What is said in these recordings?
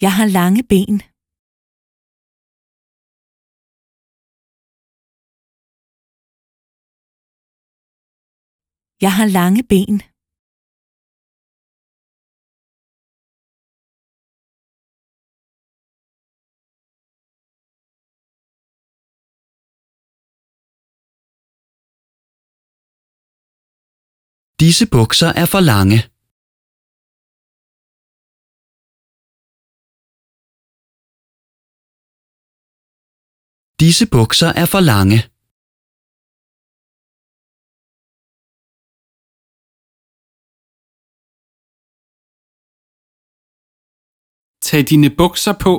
Jeg har lange ben. Jeg har lange ben. Disse bukser er for lange. Disse bukser er for lange. Tag dine bukser på.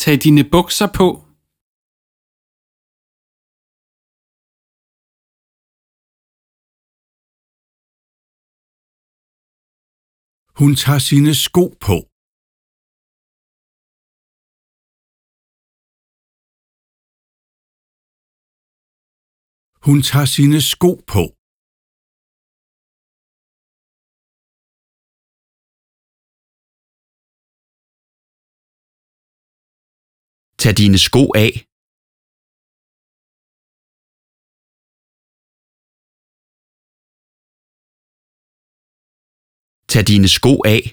Tag dine bukser på. Hun tager sine sko på. Hun tager sine sko på. Tag dine sko af. Tag dine sko af.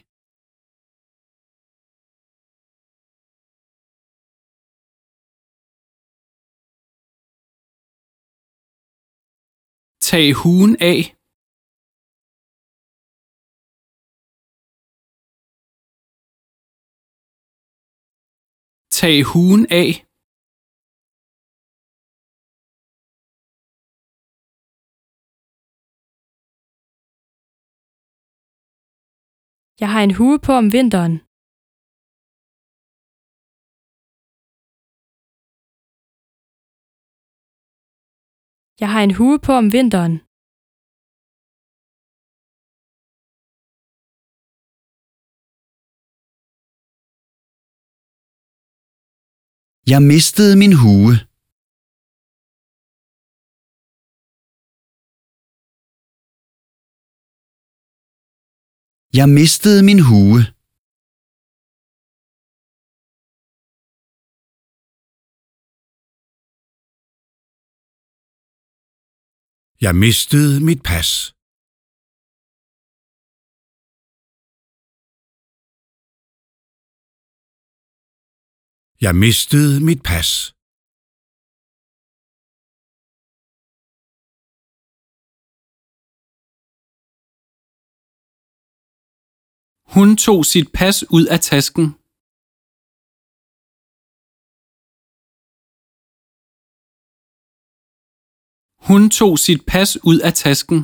Tag huen af. Tag huen af. Jeg har en hue på om vinteren. Jeg har en hue på om vinteren. Jeg mistede min hue. Jeg mistede min hue. Jeg mistede mit pas. Jeg mistede mit pas. Hun tog sit pas ud af tasken. Hun tog sit pas ud af tasken.